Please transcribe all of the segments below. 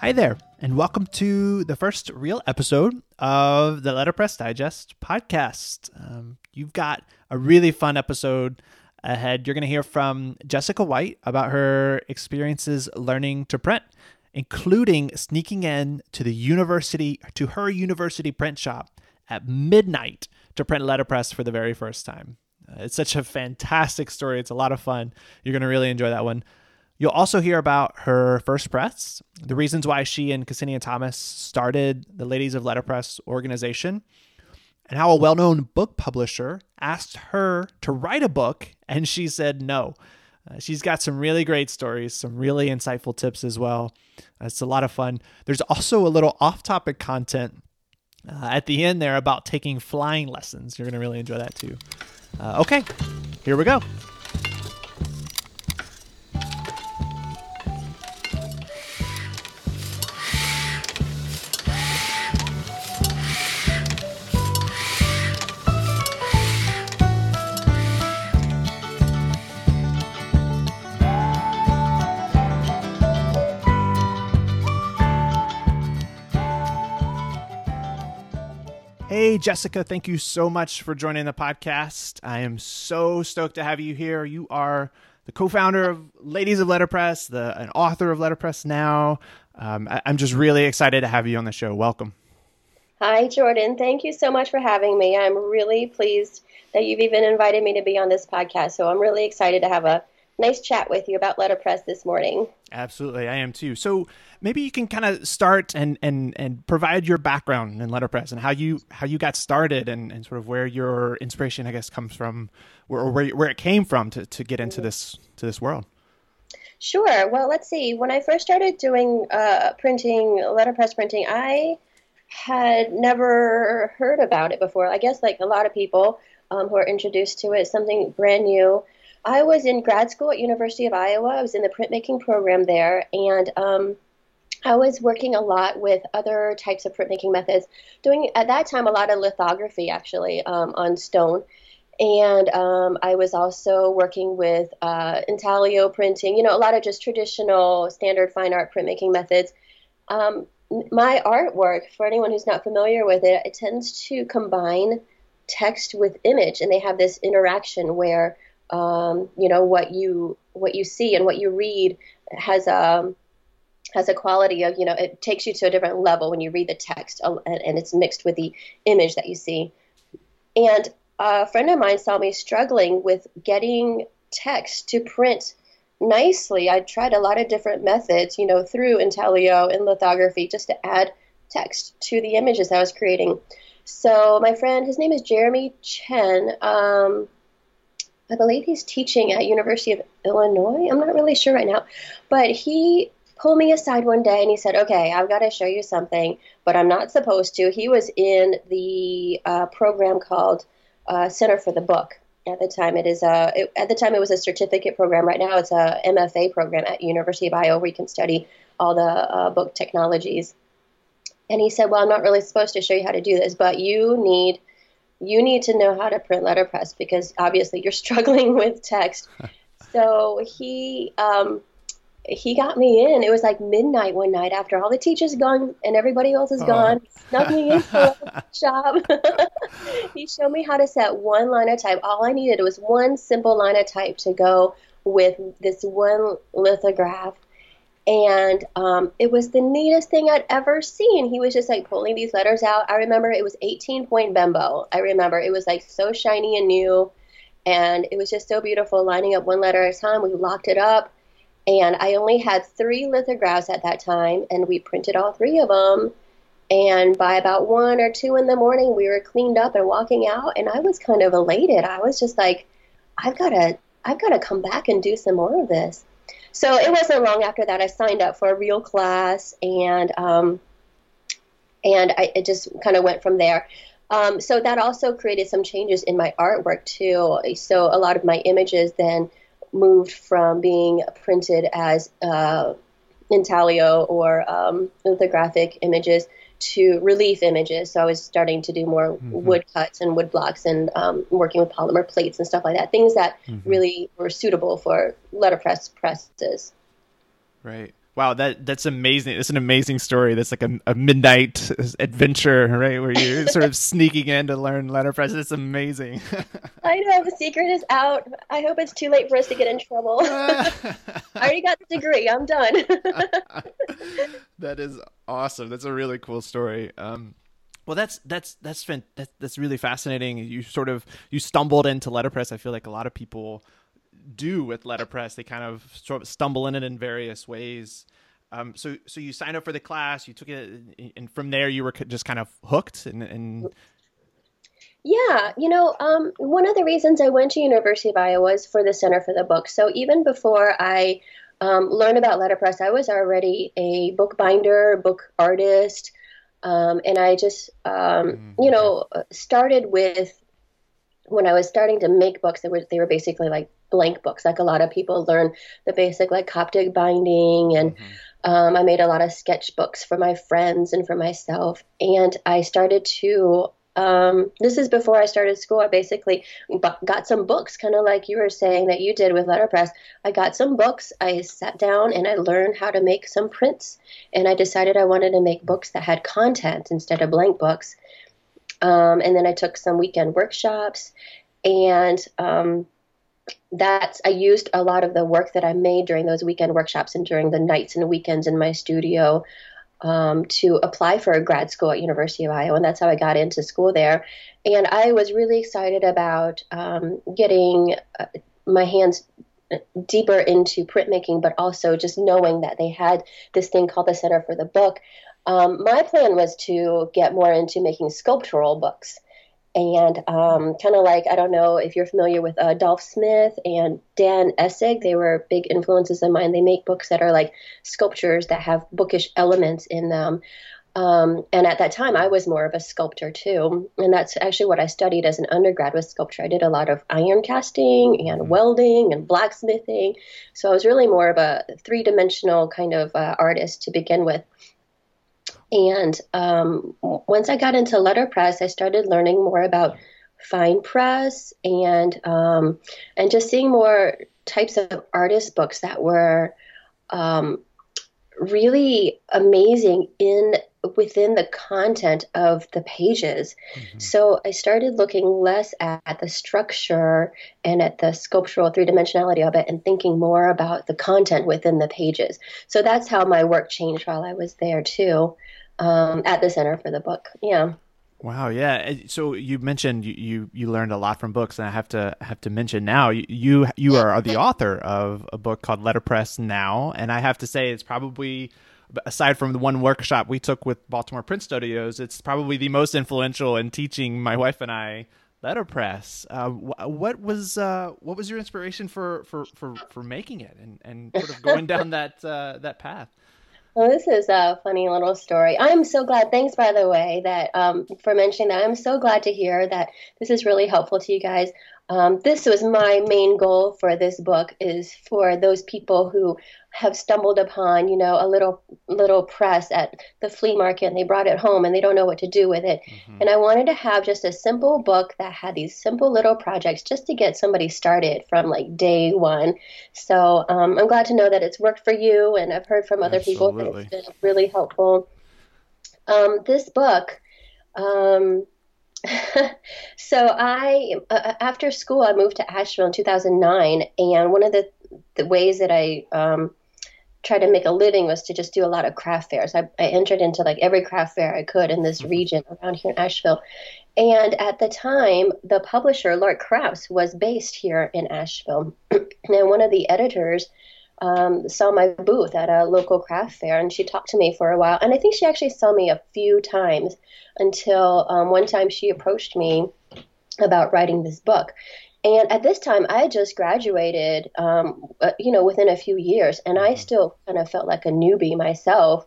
Hi there, and welcome to the first real episode of the Letterpress Digest podcast. Um, you've got a really fun episode ahead. You're going to hear from Jessica White about her experiences learning to print, including sneaking in to the university to her university print shop at midnight to print letterpress for the very first time. Uh, it's such a fantastic story. It's a lot of fun. You're going to really enjoy that one. You'll also hear about her first press, the reasons why she and Kseniya Thomas started the Ladies of Letterpress organization, and how a well known book publisher asked her to write a book and she said no. Uh, she's got some really great stories, some really insightful tips as well. Uh, it's a lot of fun. There's also a little off topic content uh, at the end there about taking flying lessons. You're going to really enjoy that too. Uh, okay, here we go. Jessica, thank you so much for joining the podcast. I am so stoked to have you here. You are the co-founder of Ladies of Letterpress, the an author of Letterpress Now. Um, I, I'm just really excited to have you on the show. Welcome. Hi, Jordan. Thank you so much for having me. I'm really pleased that you've even invited me to be on this podcast. So I'm really excited to have a nice chat with you about letterpress this morning. Absolutely, I am too. So maybe you can kind of start and and and provide your background in letterpress and how you how you got started and, and sort of where your inspiration, I guess, comes from, or where where it came from to to get into this to this world. Sure. Well, let's see. When I first started doing uh, printing, letterpress printing, I had never heard about it before. I guess like a lot of people um, who are introduced to it, something brand new. I was in grad school at University of Iowa. I was in the printmaking program there, and um, I was working a lot with other types of printmaking methods, doing at that time a lot of lithography actually um, on stone. And um, I was also working with uh, intaglio printing, you know, a lot of just traditional standard fine art printmaking methods. Um, my artwork, for anyone who's not familiar with it, it tends to combine text with image, and they have this interaction where um, you know what you what you see and what you read has a um, has a quality of you know it takes you to a different level when you read the text uh, and it's mixed with the image that you see. And a friend of mine saw me struggling with getting text to print nicely. I tried a lot of different methods you know through intaglio and lithography just to add text to the images i was creating. So my friend his name is jeremy chen um, I believe he's teaching at University of Illinois. I'm not really sure right now, but he pulled me aside one day and he said, "Okay, I've got to show you something, but I'm not supposed to." He was in the uh, program called uh, Center for the Book at the time. It is a it, at the time it was a certificate program. Right now it's a MFA program at University of Iowa where you can study all the uh, book technologies. And he said, "Well, I'm not really supposed to show you how to do this, but you need." You need to know how to print letterpress because obviously you're struggling with text. so he um, he got me in. It was like midnight one night after all the teachers gone and everybody else is oh. gone. Snuck me in for a shop. he showed me how to set one linotype. All I needed was one simple linotype to go with this one lithograph and um, it was the neatest thing I'd ever seen. He was just like pulling these letters out. I remember it was 18 point Bembo. I remember it was like so shiny and new, and it was just so beautiful, lining up one letter at a time. We locked it up, and I only had three lithographs at that time, and we printed all three of them. And by about one or two in the morning, we were cleaned up and walking out, and I was kind of elated. I was just like, I've got to, I've got to come back and do some more of this. So it wasn't long after that I signed up for a real class, and um, and I, it just kind of went from there. Um, so that also created some changes in my artwork too. So a lot of my images then moved from being printed as uh, intaglio or um, lithographic images to relief images. So I was starting to do more mm-hmm. wood cuts and wood blocks and um, working with polymer plates and stuff like that. Things that mm-hmm. really were suitable for letterpress presses. Right. Wow, that that's amazing. It's an amazing story. That's like a, a midnight adventure, right? Where you're sort of sneaking in to learn letterpress. It's amazing. I know the secret is out. I hope it's too late for us to get in trouble. I already got the degree. I'm done. that is awesome. That's a really cool story. Um, well, that's that's that's that's that's really fascinating. You sort of you stumbled into letterpress. I feel like a lot of people do with letterpress. They kind of sort of stumble in it in various ways. Um, so so you signed up for the class, you took it, and from there you were just kind of hooked. And, and... yeah, you know, um, one of the reasons I went to University of Iowa was for the Center for the Book. So even before I um, learned about letterpress, I was already a bookbinder, book artist, um, and I just um, mm-hmm. you know started with when I was starting to make books, they were they were basically like blank books. Like a lot of people learn the basic like Coptic binding, and mm-hmm. um, I made a lot of sketchbooks for my friends and for myself. And I started to. Um, this is before I started school. I basically got some books, kind of like you were saying that you did with letterpress. I got some books. I sat down and I learned how to make some prints. And I decided I wanted to make books that had content instead of blank books. Um, and then I took some weekend workshops, and um, that's I used a lot of the work that I made during those weekend workshops and during the nights and weekends in my studio um, to apply for a grad school at University of Iowa, and that's how I got into school there. And I was really excited about um, getting uh, my hands deeper into printmaking, but also just knowing that they had this thing called the Center for the Book, um, my plan was to get more into making sculptural books. And um, kind of like, I don't know if you're familiar with uh, Dolph Smith and Dan Essig, they were big influences of mine. They make books that are like sculptures that have bookish elements in them. Um, and at that time, I was more of a sculptor too, and that's actually what I studied as an undergrad was sculpture. I did a lot of iron casting and mm-hmm. welding and blacksmithing, so I was really more of a three-dimensional kind of uh, artist to begin with. And um, once I got into letterpress, I started learning more about fine press and um, and just seeing more types of artist books that were um, really amazing in within the content of the pages. Mm-hmm. So I started looking less at the structure and at the sculptural three dimensionality of it and thinking more about the content within the pages. So that's how my work changed while I was there too um, at the center for the book. Yeah. Wow, yeah. So you mentioned you, you, you learned a lot from books, and I have to have to mention now you you are the author of a book called Letterpress Now, and I have to say it's probably aside from the one workshop we took with Baltimore Print Studios, it's probably the most influential in teaching my wife and I letterpress. Uh, what was uh, what was your inspiration for for for, for making it and, and sort of going down that uh, that path? Well, this is a funny little story. I'm so glad. Thanks, by the way, that um, for mentioning that. I'm so glad to hear that this is really helpful to you guys. Um, this was my main goal for this book is for those people who have stumbled upon, you know, a little little press at the flea market and they brought it home and they don't know what to do with it. Mm-hmm. And I wanted to have just a simple book that had these simple little projects just to get somebody started from like day one. So um, I'm glad to know that it's worked for you, and I've heard from other Absolutely. people that it's been really helpful. Um, this book. Um, so I, uh, after school, I moved to Asheville in 2009, and one of the, the ways that I um, try to make a living was to just do a lot of craft fairs. I, I entered into like every craft fair I could in this mm-hmm. region around here in Asheville. And at the time, the publisher, Lark Crafts, was based here in Asheville. and one of the editors um, saw my booth at a local craft fair and she talked to me for a while. And I think she actually saw me a few times until um, one time she approached me about writing this book. And at this time, I had just graduated, um, uh, you know, within a few years, and I mm-hmm. still kind of felt like a newbie myself.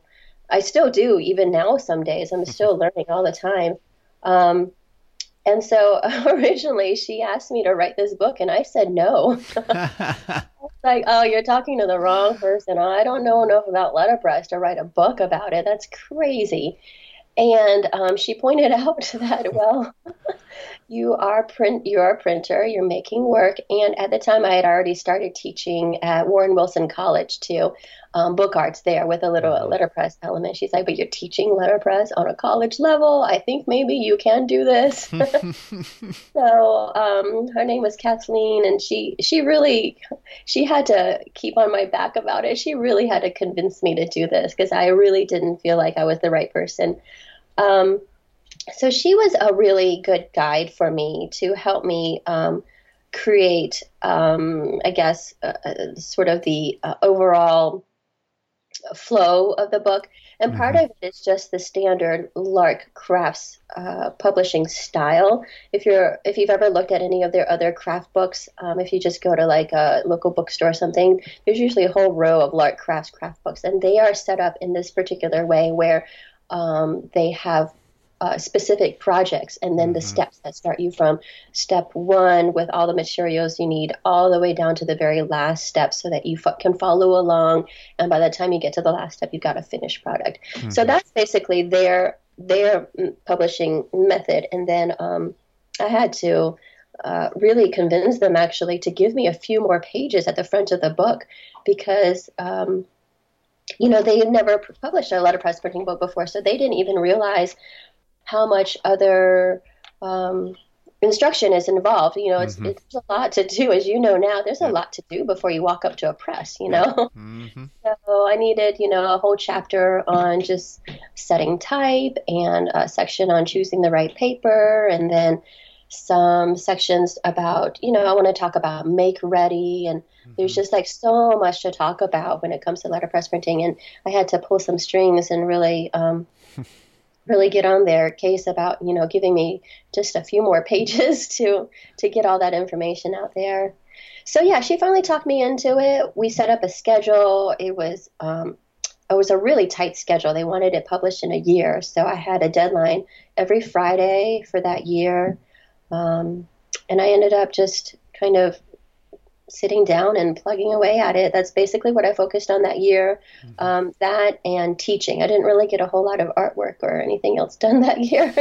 I still do, even now, some days. I'm still learning all the time. Um, and so originally, she asked me to write this book, and I said no. like, oh, you're talking to the wrong person. I don't know enough about letterpress to write a book about it. That's crazy. And um, she pointed out that, well, you are print you are a printer you're making work and at the time i had already started teaching at warren wilson college too um, book arts there with a little mm-hmm. letterpress element. She's like but you're teaching letterpress on a college level? I think maybe you can do this. So um, her name was kathleen and she she really she had to keep on my back about it. She really had to convince me to do this because i really didn't feel like i was the right person. Um, so she was a really good guide for me to help me um, create, um, I guess, uh, uh, sort of the uh, overall flow of the book. And part mm-hmm. of it is just the standard Lark Crafts uh, publishing style. If you're if you've ever looked at any of their other craft books, um, if you just go to like a local bookstore or something, there's usually a whole row of Lark Crafts craft books, and they are set up in this particular way where um, they have uh, specific projects and then mm-hmm. the steps that start you from step one with all the materials you need all the way down to the very last step so that you f- can follow along and by the time you get to the last step you've got a finished product mm-hmm. so that's basically their their publishing method and then um, i had to uh, really convince them actually to give me a few more pages at the front of the book because um, you know they had never published a letterpress printing book before so they didn't even realize how much other um, instruction is involved. You know, it's mm-hmm. it's a lot to do, as you know now. There's a lot to do before you walk up to a press. You know, mm-hmm. so I needed you know a whole chapter on just setting type and a section on choosing the right paper, and then some sections about you know I want to talk about make ready and. There's mm-hmm. just like so much to talk about when it comes to letterpress printing, and I had to pull some strings and really um, really get on their case about you know giving me just a few more pages to to get all that information out there. So yeah she finally talked me into it. We set up a schedule. It was um, it was a really tight schedule. They wanted it published in a year. So i had a deadline every friday for that year. Um, and i ended up just kind of sitting down and plugging away at it. That's basically what I focused on that year. Mm-hmm. Um, that and teaching. I didn't really get a whole lot of artwork or anything else done that year.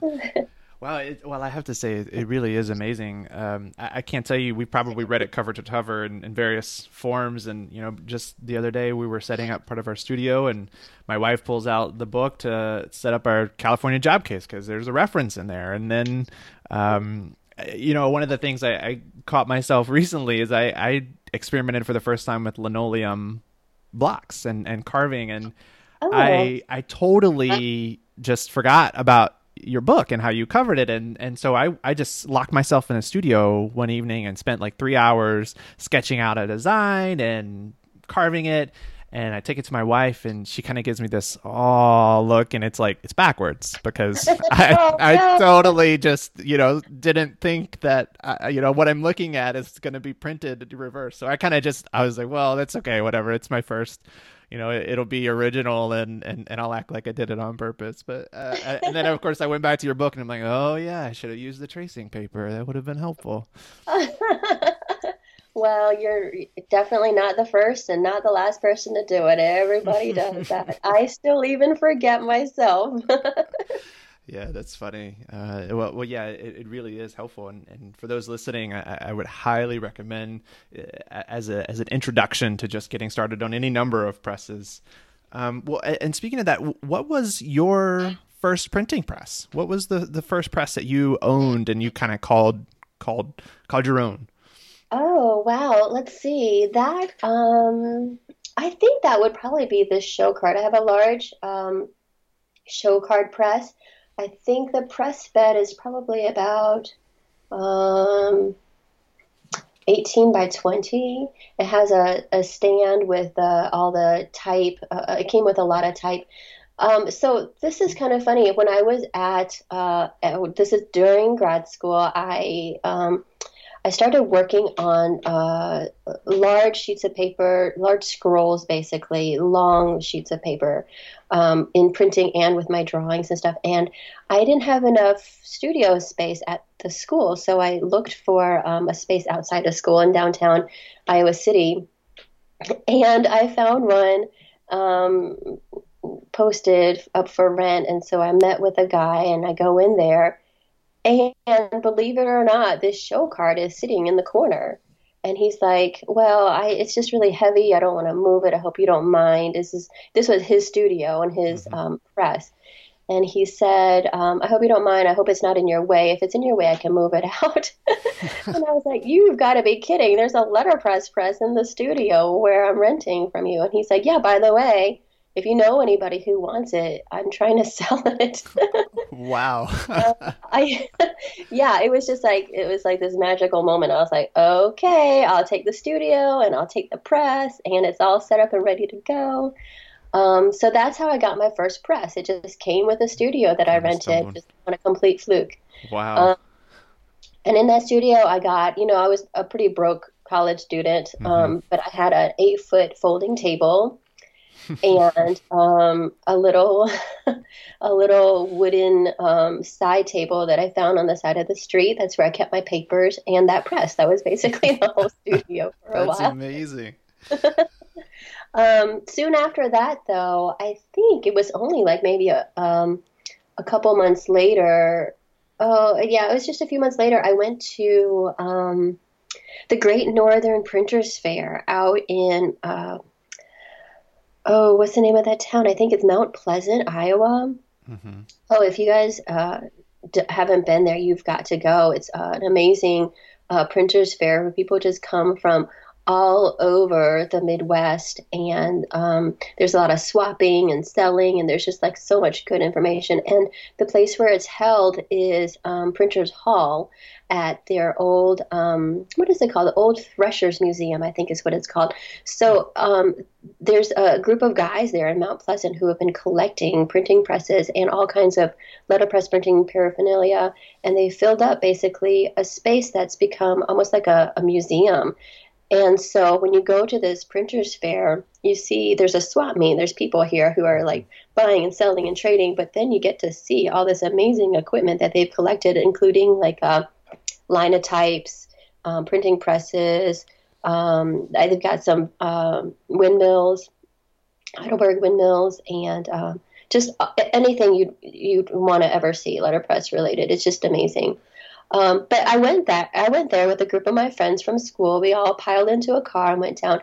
Well, it, well, I have to say, it, really is amazing. Um, I, I, can't tell you, we probably read it cover to cover in, in, various forms. And, you know, just the other day we were setting up part of our studio, and my wife pulls out the book to set up our California job case because there's a reference in there. And then, um, you know, one of the things I, I caught myself recently is I, I experimented for the first time with linoleum blocks and, and carving, and oh. I I totally uh. just forgot about your book and how you covered it and and so I I just locked myself in a studio one evening and spent like 3 hours sketching out a design and carving it and I take it to my wife, and she kind of gives me this oh look, and it's like it's backwards because I oh, I totally just you know didn't think that uh, you know what I'm looking at is going to be printed reverse. So I kind of just I was like, well, that's okay, whatever. It's my first. You know, it, will be original, and, and, and I'll act like I did it on purpose. But uh, and then of course I went back to your book, and I'm like, oh yeah, I should have used the tracing paper. That would have been helpful. Well, you're definitely not the first and not the last person to do it. Everybody does that. I still even forget myself. yeah, that's funny. Uh, well, well, yeah, it, it, really is helpful, and, and for those listening, I, I, would highly recommend uh, as a as an introduction to just getting started on any number of presses. Um, well, and speaking of that, what was your first printing press? What was the the first press that you owned and you kind of called called called your own? Oh, wow. Let's see. That um I think that would probably be the show card. I have a large um show card press. I think the press bed is probably about um 18 by 20. It has a, a stand with uh, all the type. Uh, it came with a lot of type. Um, so this is kind of funny. When I was at, uh, this is during grad school, I um, I started working on uh, large sheets of paper, large scrolls, basically, long sheets of paper um, in printing and with my drawings and stuff. And I didn't have enough studio space at the school, so I looked for um, a space outside of school in downtown Iowa City. And I found one um, posted up for rent. And so I met with a guy and I go in there And believe it or not, this show card is sitting in the corner. And he's like, "Well, I it's just really heavy. I don't want to move it. I hope you don't mind." This is this was his studio and his mm-hmm. um, press, and he said, um, "I hope you don't mind. I hope it's not in your way. If it's in your way, I can move it out." and I was like, "You've got to be kidding! There's a letterpress press in the studio where I'm renting from you." And he's like, "Yeah, by the way." If you know anybody who wants it, I'm trying to sell it. wow. uh, I, yeah, it was just like it was like this magical moment. I was like, okay, I'll take the studio and I'll take the press, and it's all set up and ready to go. Um, so that's how I got my first press. It just came with a studio that I rented just on a complete fluke. Wow. Um, and in that studio, I got, you know, I was a pretty broke college student, mm-hmm. um, but I had an eight foot folding table and um, a little a little wooden um, side table that I found on the side of the street. That's where I kept my papers and that press. That was basically the whole studio for a That's while. That's amazing. Um, soon after that, though, I think it was only like maybe a um, a couple months later. Oh, yeah, it was just a few months later. I went to um, the Great Northern Printers Fair out in uh, oh, what's the name of that town? I think it's Mount Pleasant, Iowa. Mm-hmm. Oh, if you guys uh, d- haven't been there, you've got to go. It's uh, an amazing uh, printers fair where people just come from all over the Midwest, and um, there's a lot of swapping and selling, and there's just like so much good information. And the place where it's held is um, Printers Hall at their old um, what is it called? The Old Threshers Museum, I think is what it's called. So um, there's a group of guys there in Mount Pleasant who have been collecting printing presses and all kinds of letterpress printing paraphernalia, and they filled up basically a space that's become almost like a, a museum and so when you go to this printers fair, you see there's a swap meet. There's people here who are like buying and selling and trading, but then you get to see all this amazing equipment that they've collected, including like uh, linotypes, um, printing presses. Um, they've got some um, windmills, Heidelberg windmills, and um, just uh, anything you you'd want to ever see letterpress related. It's just amazing. Um, but I went there. I went there with a group of my friends from school. We all piled into a car and went down.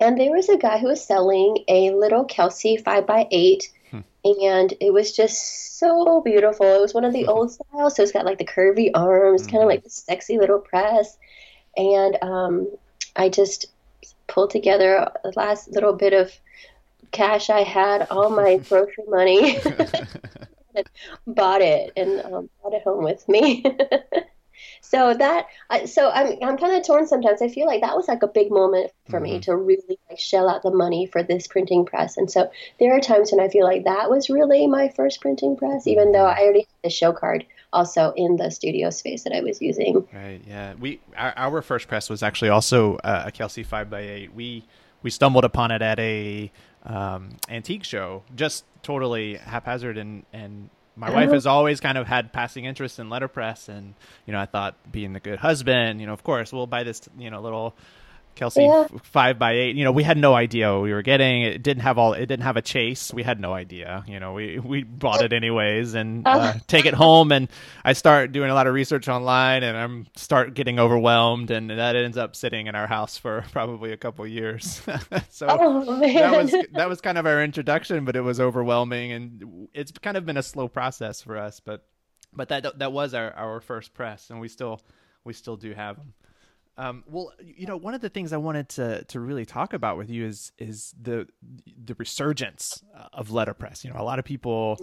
And there was a guy who was selling a little Kelsey five by eight, hmm. and it was just so beautiful. It was one of the old styles, so it's got like the curvy arms, mm-hmm. kind of like the sexy little press. And um, I just pulled together the last little bit of cash I had, all my grocery money, bought it and um, brought it home with me. so that so i'm i'm kind of torn sometimes. I feel like that was like a big moment for mm-hmm. me to really like shell out the money for this printing press. And so there are times when i feel like that was really my first printing press even though i already had the show card also in the studio space that i was using. Right yeah. We our, our first press was actually also uh, a kelsey 5 by 8 we we stumbled upon it at a um, antique show just totally haphazard. And and my wife has always kind of had passing interest in letterpress. And you know i thought being the good husband you know of course we'll buy this you know little Kelsey yeah. five by eight. You know, we had no idea what we were getting. It didn't have all. It didn't have a chase. We had no idea. You know, we we bought it anyways and uh, take it home. And I start doing a lot of research online, and I'm start getting overwhelmed, and that ends up sitting in our house for probably a couple years. so oh, that was that was kind of our introduction, but it was overwhelming, and it's kind of been a slow process for us. But but that that was our our first press, and we still we still do have them. Um, well, you know, one of the things I wanted to to really talk about with you is is the the resurgence of letterpress. You know, a lot of people.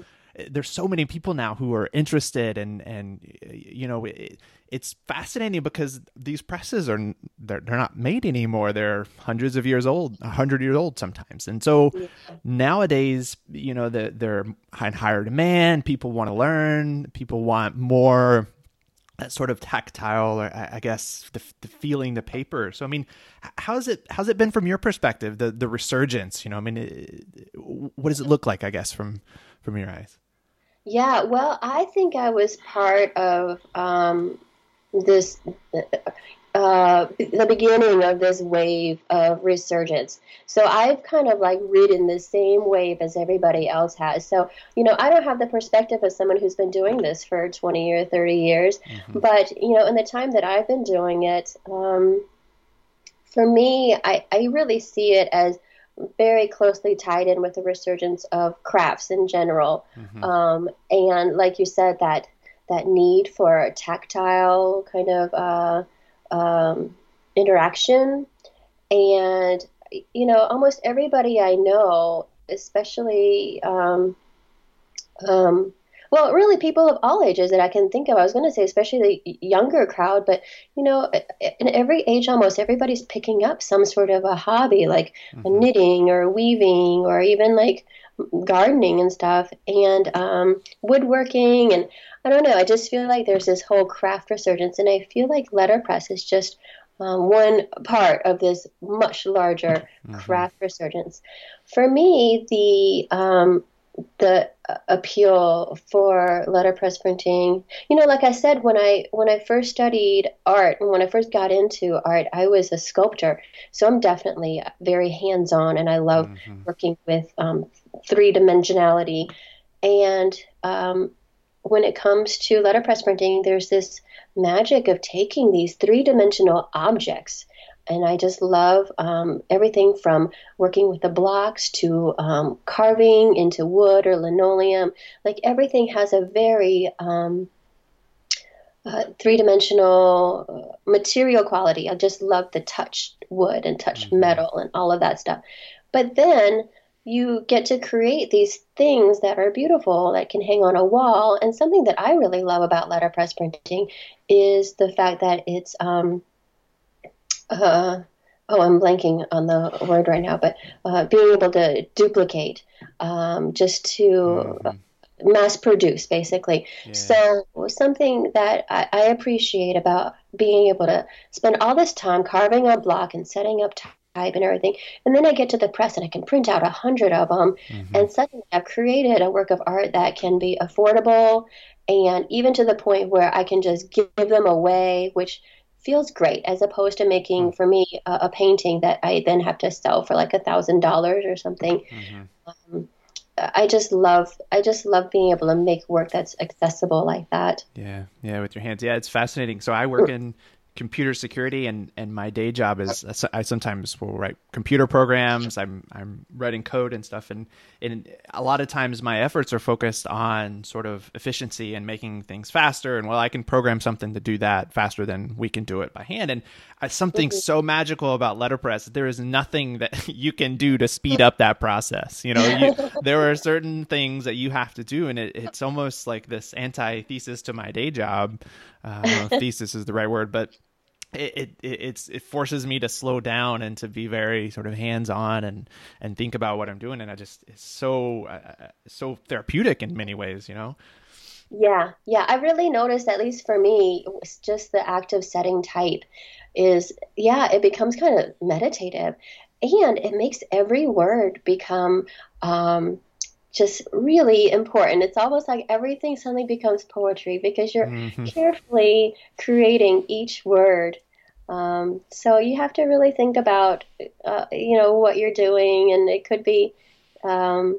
There's so many people now who are interested, and and you know, it, it's fascinating because these presses are they're they're not made anymore. They're hundreds of years old, hundred years old sometimes, and so yeah. nowadays, you know, the, they're in higher demand. People want to learn. People want more that sort of tactile, or I guess the, the, feeling the paper. So I mean, how's it how's it been from your perspective? The the resurgence, you know. I mean, what does it look like? I guess from from your eyes. Yeah, well, I think I was part of um, this. Uh, the beginning of this wave of resurgence. So I've kind of like ridden the same wave as everybody else has. So, you know, I don't have the perspective of someone who's been doing this for 20 or 30 years. Mm-hmm. But, you know, in the time that I've been doing it, um, for me, I, I really see it as very closely tied in with the resurgence of crafts in general. Mm-hmm. Um, and like you said, that that need for tactile kind of uh, um, interaction. And, you know, almost everybody I know, especially, um, um, well, really people of all ages that I can think of. I was going to say, especially the younger crowd, but, you know, in every age almost, everybody's picking up some sort of a hobby, like mm-hmm. knitting or weaving or even like gardening and stuff and um, woodworking and I don't know. I just feel like there's this whole craft resurgence, and I feel like letterpress is just um, one part of this much larger mm-hmm. craft resurgence. For me, the um, the appeal for letterpress printing, you know, like I said, when I when I first studied art and when I first got into art, I was a sculptor, so I'm definitely very hands on, and I love mm-hmm. working with um, three dimensionality. And um, when it comes to letterpress printing, there's this magic of taking these three dimensional objects. And I just love um, everything from working with the blocks to um, carving into wood or linoleum. Like everything has a very um, uh, three dimensional uh, material quality. I just love the touch wood and touch mm-hmm. metal and all of that stuff. But then you get to create these things that are beautiful that can hang on a wall. And something that I really love about letterpress printing is the fact that it's um, uh, oh, I'm blanking on the word right now, but uh, being able to duplicate um, just to mm-hmm. mass produce, basically. Yeah. So, something that I, I, appreciate about being able to spend all this time carving a block and setting up type and everything. And then I get to the press and I can print out a hundred of them. Mm-hmm. And suddenly I've created a work of art that can be affordable and even to the point where I can just give them away, which feels great as opposed to making mm-hmm. for me a, a, painting that I then have to sell for like a thousand dollars or something. Mm-hmm. Um, I just love I just love being able to make work that's accessible like that. Yeah, yeah, with your hands. Yeah, it's fascinating. So I work in computer security and and my day job is I sometimes will write computer programs. I'm I'm writing code and stuff and and a lot of times my efforts are focused on sort of efficiency and making things faster and well I can program something to do that faster than we can do it by hand. And something mm-hmm. so magical about letterpress there is nothing that you can do to speed up that process. You know you, there are certain things that you have to do and it, it's almost like this antithesis to my day job uh, thesis is the right word, but it, it it forces me to slow down and to be very sort of hands on and and think about what I'm doing, and I just it's so uh, so therapeutic in many ways, you know. Yeah, yeah, I really noticed, at least for me, just the act of setting type is yeah, it becomes kind of meditative, and it makes every word become um, just really important. It's almost like everything suddenly becomes poetry because you're mm-hmm. carefully creating each word. Um, so you have to really think about, uh, you know, what you're doing, and it could be, um,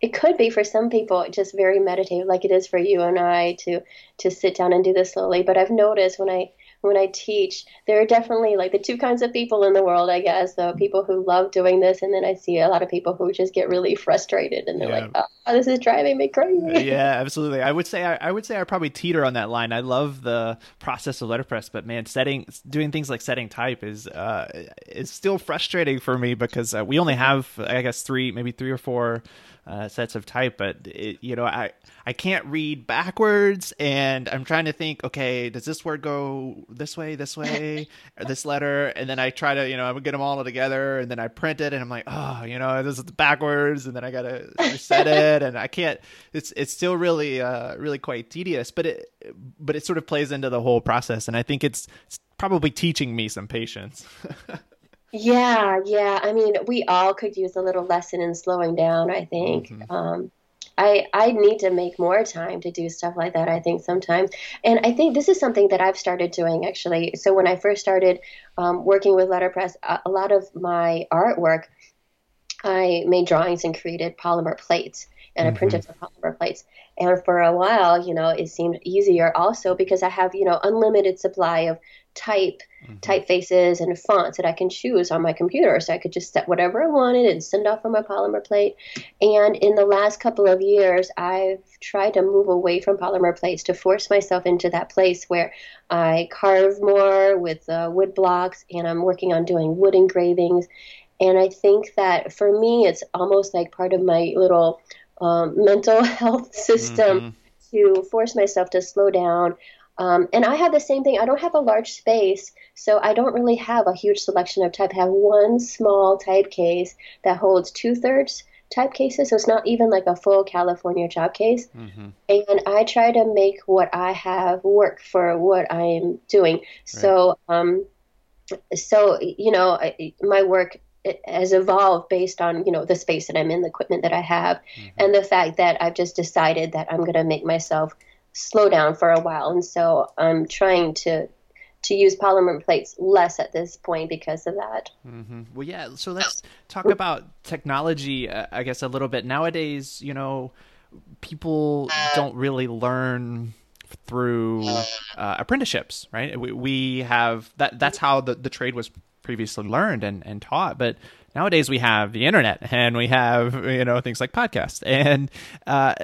it could be for some people just very meditative, like it is for you and I to to sit down and do this slowly. But I've noticed when I when I teach, there are definitely like the two kinds of people in the world, I guess. So people who love doing this, and then I see a lot of people who just get really frustrated, and they're yeah. like, "Oh, this is driving me crazy." Yeah, absolutely. I would say I, I, would say I probably teeter on that line. I love the process of letterpress, but man, setting doing things like setting type is uh, is still frustrating for me because uh, we only have I guess three, maybe three or four uh, sets of type, but it, you know, I I can't read backwards, and I'm trying to think. Okay, does this word go this way, this way, or this letter? And then I try to, you know, I would get them all together, and then I print it, and I'm like, oh, you know, this is backwards, and then I gotta reset it, and I can't. It's it's still really uh really quite tedious, but it but it sort of plays into the whole process, and I think it's, it's probably teaching me some patience. Yeah, yeah. I mean, we all could use a little lesson in slowing down, I think. Mm-hmm. Um, I, I need to make more time to do stuff like that, I think, sometimes. And I think this is something that I've started doing actually. So when I first started um, working with letterpress, a, a lot of my artwork, I made drawings and created polymer plates and I printed for polymer plates. And for a while, you know, it seemed easier also because I have, you know, unlimited supply of type mm-hmm. typefaces and fonts that I can choose on my computer. So I could just set whatever I wanted and send off from my polymer plate. And in the last couple of years, I've tried to move away from polymer plates to force myself into that place where I carve more with uh, wood blocks and I'm working on doing wood engravings. And I think that for me, it's almost like part of my little um, mental health system mm-hmm. to force myself to slow down. Um, and I have the same thing. I don't have a large space, so I don't really have a huge selection of type. I have one small type case that holds two thirds type cases, so it's not even like a full California job case. Mm-hmm. And I try to make what I have work for what I'm doing. Right. So, um, so you know, my work has evolved based on you know the space that I'm in, the equipment that I have, mm-hmm. and the fact that I've just decided that I'm going to make myself slow down for a while, and so I'm trying to to use polymer plates less at this point because of that. Mm-hmm. Well, yeah. So let's talk about technology, uh, I guess, a little bit. Nowadays, you know, people don't really learn through uh, apprenticeships, right? We, we have that. That's how the, the trade was previously learned and, and taught. But nowadays we have the internet and we have you know things like podcasts. And uh,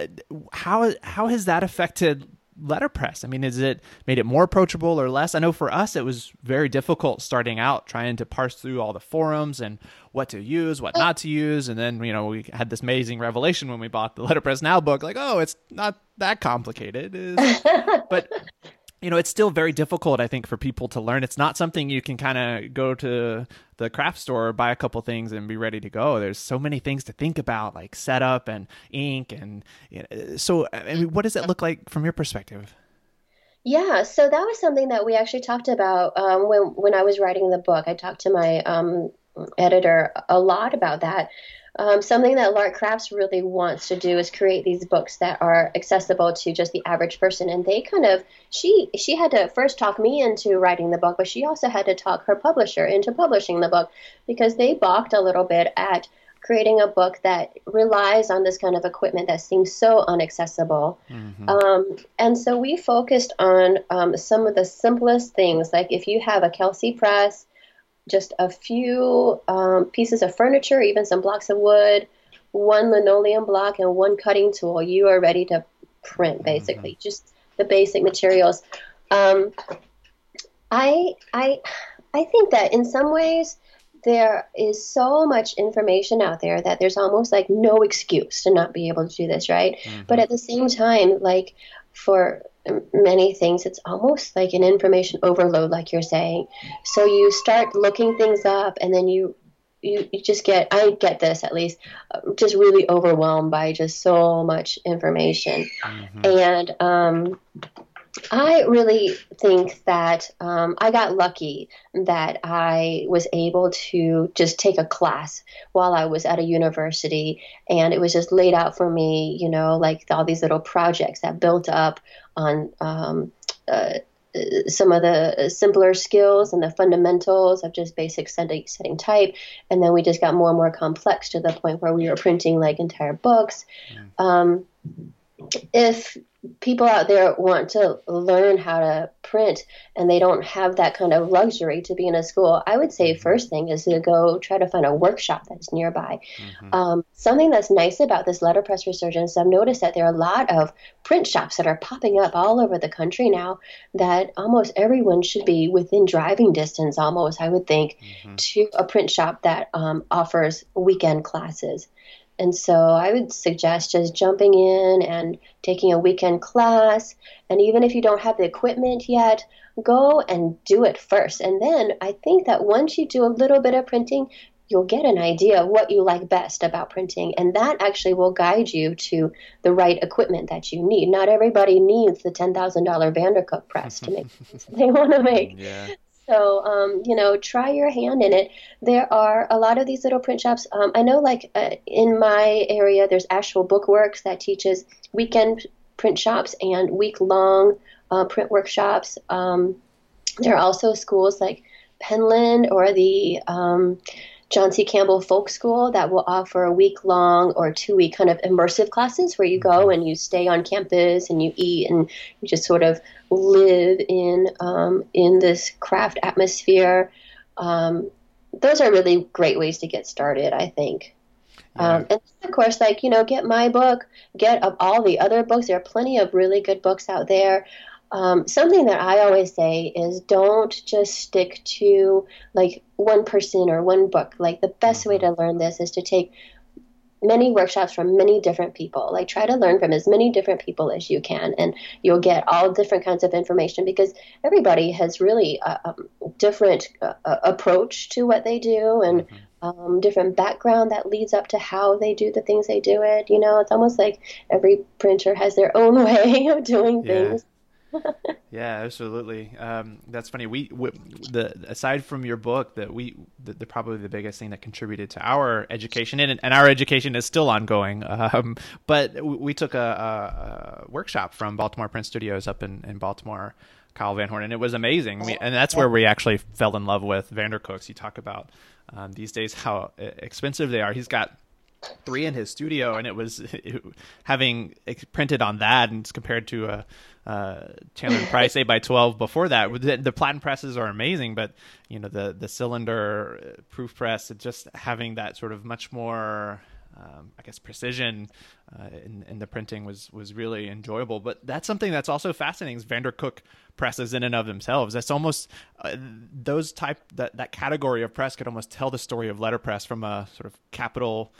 how how has that affected letterpress? I mean, is it made it more approachable or less? I know for us it was very difficult starting out trying to parse through all the forums and what to use, what not to use, and then you know we had this amazing revelation when we bought the Letterpress Now book, like oh, it's not that complicated. but you know, it's still very difficult, I think, for people to learn. It's not something you can kind of go to the craft store, buy a couple things, and be ready to go. There's so many things to think about, like setup and ink, and you know, so. I mean, what does it look like from your perspective? Yeah, so that was something that we actually talked about um, when when I was writing the book. I talked to my um, editor a lot about that. Um, something that Lark Crafts really wants to do is create these books that are accessible to just the average person. And they kind of she she had to first talk me into writing the book, but she also had to talk her publisher into publishing the book because they balked a little bit at creating a book that relies on this kind of equipment that seems so inaccessible. Mm-hmm. Um, and so we focused on um, some of the simplest things, like if you have a Kelsey press just a few um, pieces of furniture, even some blocks of wood, one linoleum block, and one cutting tool, you are ready to print basically. Mm-hmm. Just the basic materials. Um, I I I think that in some ways there is so much information out there that there's almost like no excuse to not be able to do this, right? Mm-hmm. But at the same time, like for many things it's almost like an information overload like you're saying so you start looking things up and then you you, you just get i get this at least just really overwhelmed by just so much information mm-hmm. and um, I really think that um, I got lucky that I was able to just take a class while I was at a university, and it was just laid out for me, you know, like all these little projects that built up on um, uh, some of the simpler skills and the fundamentals of just basic setting, setting type. And then we just got more and more complex to the point where we were printing like entire books. Mm. Um, if people out there want to learn how to print and they don't have that kind of luxury to be in a school, I would say mm-hmm. first thing is to go try to find a workshop that's nearby. Mm-hmm. Um, something that's nice about this letterpress resurgence, I've noticed that there are a lot of print shops that are popping up all over the country now that almost everyone should be within driving distance, almost, I would think, mm-hmm. to a print shop that um, offers weekend classes. And so I would suggest just jumping in and taking a weekend class. And even if you don't have the equipment yet, go and do it first. And then I think that once you do a little bit of printing, you'll get an idea of what you like best about printing. And that actually will guide you to the right equipment that you need. Not everybody needs the $10,000 Vandercook press to make they want to make. Yeah. So, um, you know, try your hand in it. There are a lot of these little print shops. Um, I know, like uh, in my area, there's Asheville BookWorks that teaches weekend print shops and week long uh, print workshops. Um, there are also schools like Penland or the um, John C. Campbell Folk School that will offer a week long or two week kind of immersive classes where you go and you stay on campus and you eat and you just sort of live in um, in this craft atmosphere. Um, those are really great ways to get started, I think. Yeah. Um, and of course, like you know, get my book, get all the other books. There are plenty of really good books out there. Um, something that I always say is don't just stick to like one person or one book. Like the best way mm-hmm. to learn this is to take many workshops from many different people. Like try to learn from as many different people as you can, and you'll get all different kinds of information because everybody has really a, a different uh, approach to what they do and. Mm-hmm. Um, different background that leads up to how they do the things they do it. You know, it's almost like every printer has their own way of doing things yeah, absolutely. Um, that's funny. We, we, the aside from your book, that we the, the, probably the biggest thing that contributed to our education, and, and our education is still ongoing. Um, but we took a, a, a, workshop from Baltimore Print Studios up in, in Baltimore, Kyle Van Horn, and it was amazing. We, and that's where we actually fell in love with Vandercooks. You talk about um, these days how expensive they are. He's got three in his studio, and it was it, having printed on that, and it's compared to a uh, Chandler Price eight by twelve before that. The, the platen presses are amazing, but you know the the cylinder proof press, just having that sort of much more. Um, I guess precision uh, in, in, the printing was was really enjoyable. But that's something that's also fascinating. Is Vandercook presses in and of themselves. That's almost uh, those type that that category of press could almost tell the story of letterpress from a sort of capital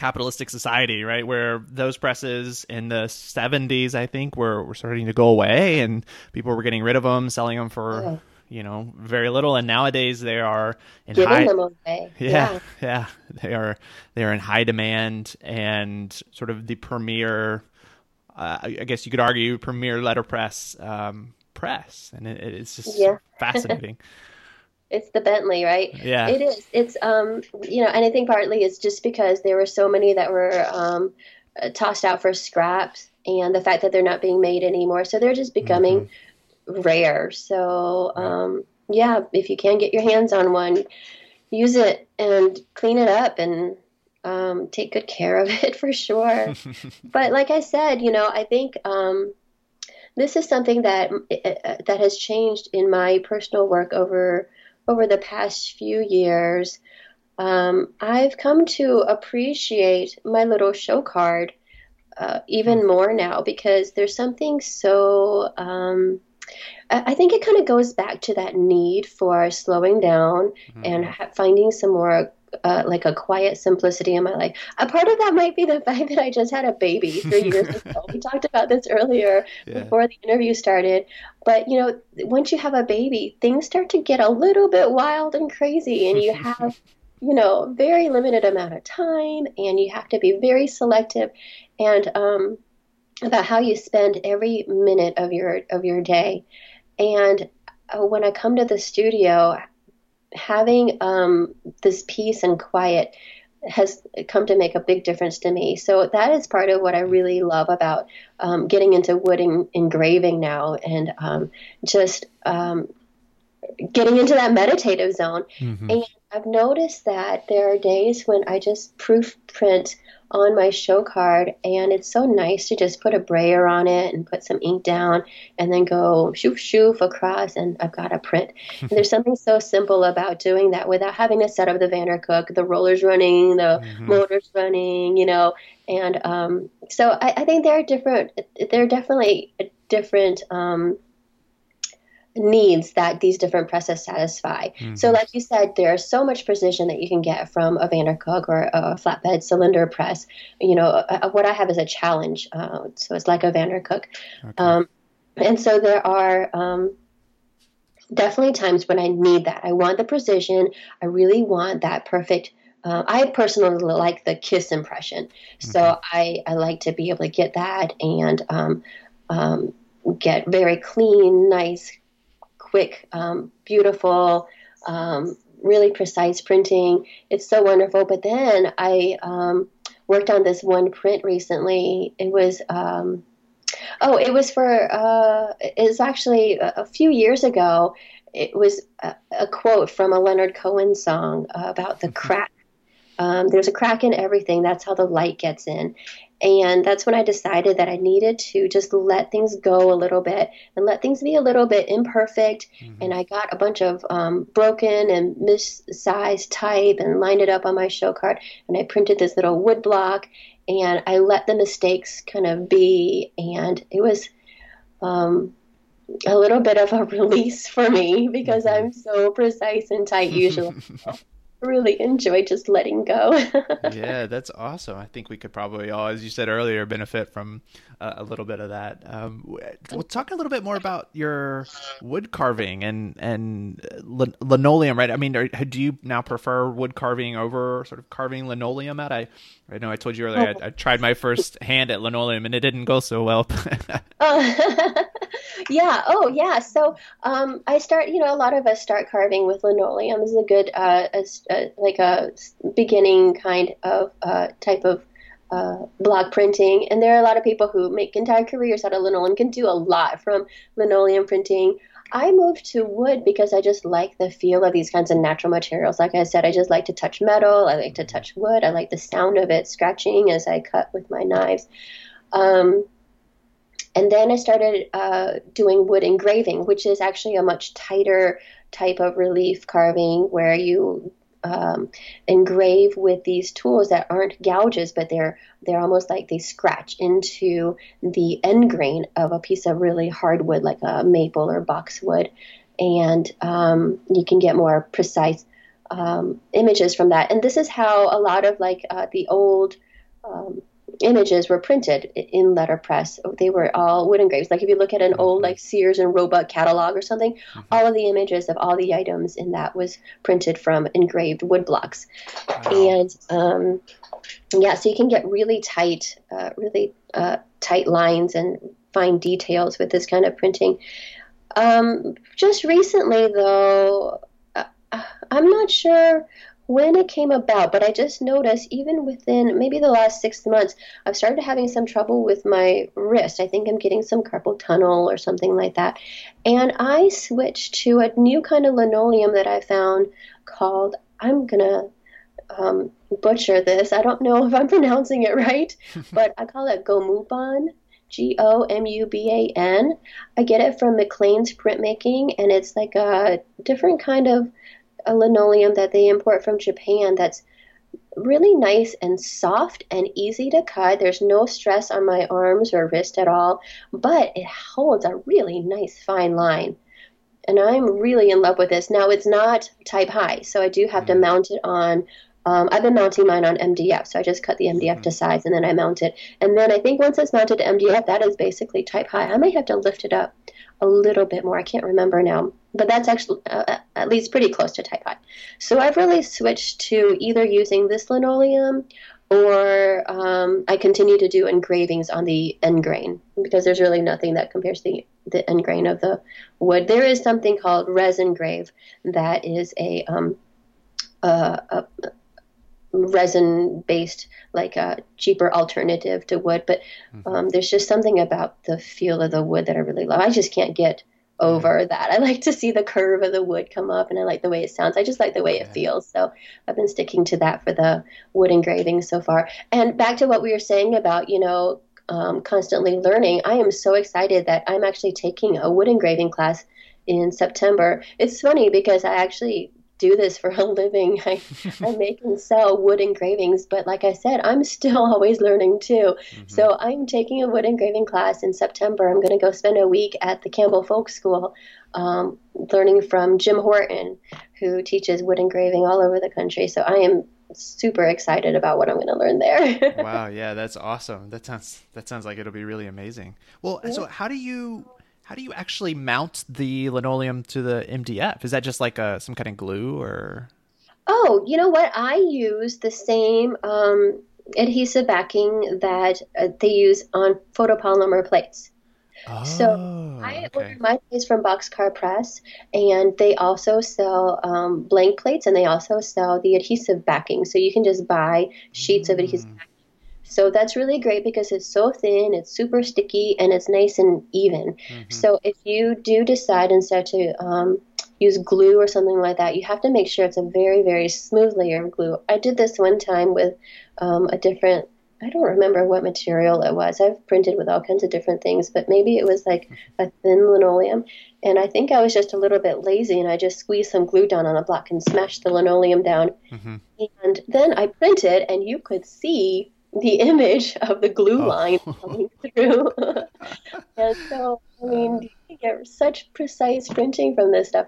capitalistic society, right? Where those presses in the 70s, I think, were, were starting to go away and people were getting rid of them, selling them for, oh. you know, very little. And nowadays they are in Giving high, them away. Yeah, yeah, yeah. They are, they are in high demand and sort of the premier, uh, I guess you could argue, premier letterpress um, press. And it, it's just yeah. fascinating. It's the Bentley, right? Yeah. It is. It's um, you know, and I think partly it's just because there were so many that were um, tossed out for scraps, and the fact that they're not being made anymore, so they're just becoming mm-hmm. rare. So um, yeah, if you can get your hands on one, use it and clean it up and um, take good care of it for sure. but like I said, you know, I think um, this is something that uh, uh that has changed in my personal work over over the past few years, um, I've come to appreciate my little show card uh, even hmm. more now because there's something so. Um, I think it kind of goes back to that need for slowing down mm-hmm. and ha- finding some more uh, like a quiet simplicity in my life. A part of that might be the fact that I just had a baby three years ago. We talked about this earlier yeah. before the interview started. But you know, once you have a baby, things start to get a little bit wild and crazy, and you have you know very limited amount of time, and you have to be very selective, and um, about how you spend every minute of your of your day. And uh, when I come to the studio, having um, this peace and quiet has come to make a big difference to me. So that is part of what I really love about um, getting into wood engraving now and um, just um, getting into that meditative zone. Mm-hmm. And I've noticed that there are days when I just proof print on my show card, and it's so nice to just put a brayer on it and put some ink down, and then go shoof shoof across, and I've got a print. and there's something so simple about doing that without having to set up the Vandercook, the rollers running, the mm-hmm. motors running, you know. And um, so I, I, think there are different. There are definitely different. Um, needs that these different presses satisfy. Mm-hmm. So, like you said, there's so much precision that you can get from a Vandercook or a flatbed cylinder press. You know, uh, what I have is a challenge, uh, so it's like a Vandercook. Okay. Um, and so there are um, definitely times when I need that. I want the precision. I really want that perfect. Uh, I personally like the kiss impression, so I, I like to be able to get that and um, um, get very clean, nice quick, um, beautiful, um, really precise printing. It's so wonderful. But then I um, worked on this one print recently. It was. Um, oh, it was for. Uh, it's actually a, a few years ago. It was a, a, quote from a Leonard Cohen song about the mm-hmm. crack. Um, there's a crack in everything. That's how the light gets in. And that's when I decided that I needed to just let things go a little bit and let things be a little bit imperfect. Mm-hmm. And I got a bunch of um, broken and missized type and lined it up on my show card. And I printed this little wood block and I let the mistakes kind of be. And it was um, a little bit of a release for me because mm-hmm. I'm so precise and tight usually. really enjoy just letting go. yeah, that's awesome. I think we could probably all, as you said earlier, benefit from uh, a little bit of that. Um, we'll talk a little bit more about your wood carving and and linoleum, right? I mean, are, do you now prefer wood carving over sort of carving linoleum out? I I know I told you earlier I, I tried my first hand at linoleum and it didn't go so well. uh, yeah. Oh, yeah. So um, I start. You know, a lot of us start carving with linoleum. This is a good, uh, a, a, like a beginning kind of uh, type of uh, block printing. And there are a lot of people who make entire careers out of linoleum. Can do a lot from linoleum printing. I moved to wood because I just like the feel of these kinds of natural materials. Like I said, I just like to touch metal. I like to touch wood. I like the sound of it scratching as I cut with my knives. Um, and then I started uh, doing wood engraving, which is actually a much tighter type of relief carving where you um, engrave with these tools that aren't gouges, but they're they're almost like they scratch into the end grain of a piece of really hard wood, like a maple or boxwood, and um, you can get more precise um, images from that. And this is how a lot of like uh, the old um, images were printed in letterpress. They were all wood engraved. Like if you look at an old mm-hmm. like Sears and Roebuck catalog or something, mm-hmm. all of the images of all the items in that was printed from engraved wood blocks. Wow. And um, yeah, so you can get really tight, uh, really uh, tight lines and fine details with this kind of printing. Um, just recently, though, uh, I'm not sure when it came about, but I just noticed even within maybe the last six months, I've started having some trouble with my wrist. I think I'm getting some carpal tunnel or something like that. And I switched to a new kind of linoleum that I found called, I'm going to um, butcher this. I don't know if I'm pronouncing it right, but I call it Gomuban. G O M U B A N. I get it from McClain's Printmaking, and it's like a different kind of a linoleum that they import from Japan that's really nice and soft and easy to cut. There's no stress on my arms or wrist at all, but it holds a really nice fine line. And I'm really in love with this. Now, it's not type high, so I do have to mm-hmm. mount it on. Um, I've been mounting mine on MDF, so I just cut the MDF mm-hmm. to size and then I mount it. And then I think once it's mounted to MDF, that is basically type high. I might have to lift it up a little bit more. I can't remember now, but that's actually uh, uh, at least pretty close to type high. So I've really switched to either using this linoleum or um, I continue to do engravings on the end grain because there's really nothing that compares to the, the end grain of the wood. There is something called Resingrave that is a, um, a, resin based like a cheaper alternative to wood but mm-hmm. um, there's just something about the feel of the wood that i really love i just can't get over that. I like to see the curve of the wood come up and i like the way it sounds. I just like the way it feels. So i've been sticking to that for the wood engraving so far. And back to what we were saying about you know um, constantly learning i am so excited that i'm actually taking a wood engraving class in september. It's funny because i actually do this for a living. I, I make and sell wood engravings, but like I said, I'm still always learning too. Mm-hmm. So I'm taking a wood engraving class in September. I'm going to go spend a week at the Campbell Folk School um, learning from Jim Horton, who teaches wood engraving all over the country. So I am super excited about what I'm going to learn there. wow, yeah, that's awesome. That sounds that sounds like it'll be really amazing. Well, yeah. so how do you how do you actually mount the linoleum to the MDF? Is that just like a some kind of glue or? Oh, you know what? I use the same um, adhesive backing that uh, they use on photopolymer plates. Oh. So I okay. ordered my plates from Boxcar Press, and they also sell um, blank plates, and they also sell the adhesive backing. So you can just buy sheets of adhesive Mm. backing. So that's really great because it's so thin, it's super sticky, and it's nice and even. Mhm. So if you do decide instead to um, use glue or something like that, you have to make sure it's a very, very smooth layer of glue. I did this one time with um, a different, I don't remember what material it was. I've printed with all kinds of different things, but maybe it was like a thin linoleum. And I think I was just a little bit lazy and I just squeezed some glue down on a block and smashed the linoleum down. Mhm. And then I printed, and you could see the image of the glue Oh. line coming through. and so, I mean, you get such precise printing from this stuff.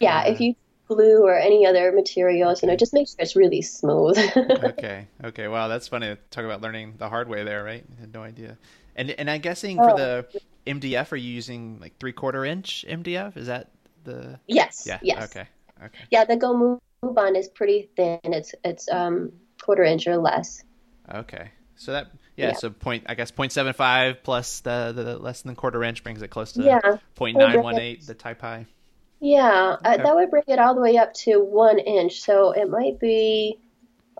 Yeah, if you glue or any other materials, you know, just make sure it's really smooth. okay. Okay. Wow, that's funny to talk about learning the hard way there, right? I had no idea. And and I'm guessing for Oh. the MDF, are you using like three quarter inch MDF? Is that the? yes, Yeah. yes. Okay. Okay. Yeah, the Go Move Move on is pretty thin. It's it's um quarter inch or less. Okay. So that yeah, Yeah. so point I guess point seven five plus the, the less than quarter inch brings it close to Yeah. point We'll nine bring one it- eight the type high. Yeah, uh, that would bring it all the way up to one inch. So it might be,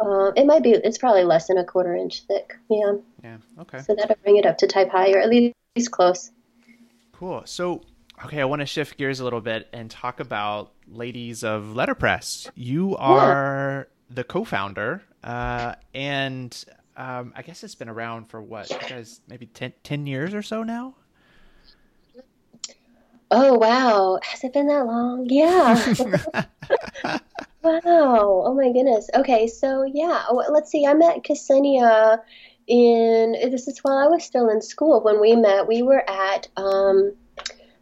uh, it might be, it's probably less than a quarter inch thick. Yeah. Yeah. Okay. So that'll bring it up to type high or at least close. Cool. So, okay, I want to shift gears a little bit and talk about Ladies of Letterpress. You are the co-founder, uh, and um, I guess it's been around for what, guys, maybe 10, 10 years or so now. Oh, wow. Has it been that long? Yeah. Wow. Oh my goodness. Okay. So yeah, oh, let's see. I met Kseniya in, this is while I was still in school when we met. We were at, um,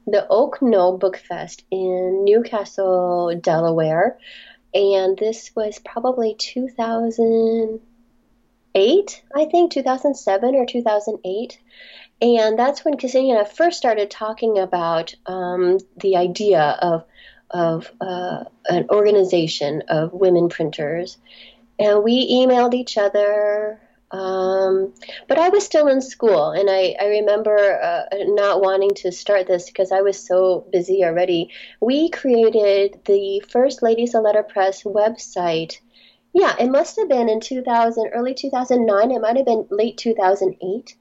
the Oak Knoll Book Fest in New Castle, Delaware. And this was probably 2008, I think, 2007 or 2008. And that's when Kseniya and I first started talking about um, the idea of, of uh, an organization of women printers. And we emailed each other. Um, but I was still in school, and I, I remember uh, not wanting to start this because I was so busy already. We created the first Ladies of Letterpress website. Yeah, it must have been in 2000, early 2009. It might have been late 2008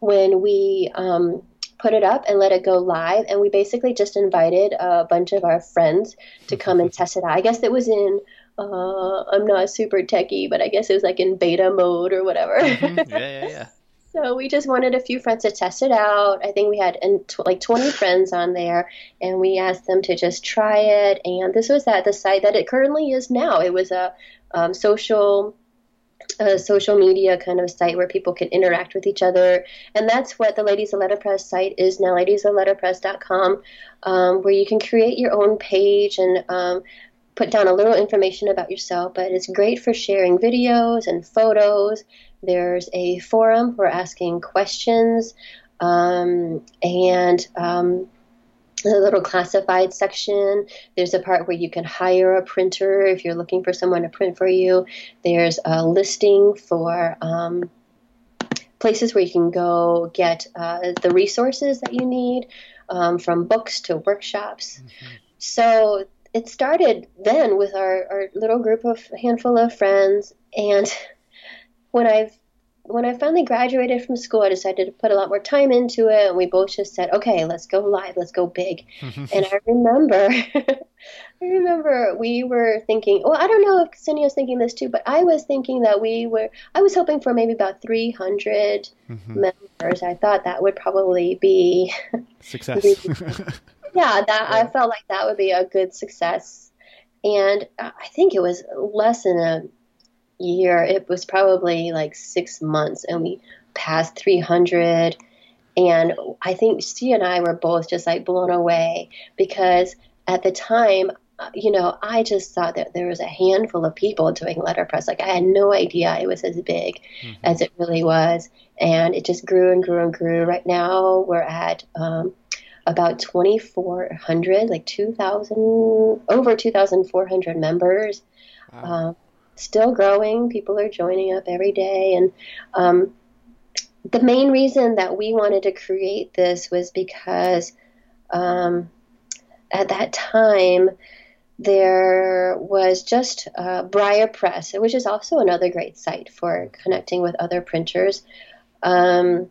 when we um, put it up and let it go live. And we basically just invited a bunch of our friends to come and test it out. I guess it was in uh, I'm not super techie, but I guess it was like in beta mode or whatever. Mhm. Yeah, yeah, yeah. so we just wanted a few friends to test it out. I think we had like 20 friends on there, and we asked them to just try it. And this was at the site that it currently is now. It was a um, social. A social media kind of site where people can interact with each other, and that's what the Ladies of Letterpress site is now. Ladiesofletterpress.com, um, where you can create your own page and um, put down a little information about yourself, but it's great for sharing videos and photos. There's a forum for asking questions um, and um, a little classified section. There's a part where you can hire a printer if you're looking for someone to print for you. There's a listing for um, places where you can go get uh, the resources that you need, um, from books to workshops. So it started then with our, our little group of handful of friends and when I've when I finally graduated from school I decided to put a lot more time into it and we both just said okay let's go live let's go big and I remember I remember we were thinking well I don't know if Kseniya was thinking this too but I was thinking that we were I was hoping for maybe about 300 Mhm. members I thought that would probably be Success. Yeah, that I felt like that would be a good success. And uh, I think it was less than a year. It was probably like six months, and we passed 300. And I think she and I were both just like blown away because at the time, uh, you know, I just thought that there was a handful of people doing letterpress. Like I had no idea it was as big Mhm. as it really was, and it just grew and grew and grew. Right now, we're at um, about 2,400, like 2,000, over 2,400 members. Wow. Um, still growing. People are joining up every day. And um, the main reason that we wanted to create this was because um, at that time, there was just uh, Briar Press, which is also another great site for connecting with other printers. Um,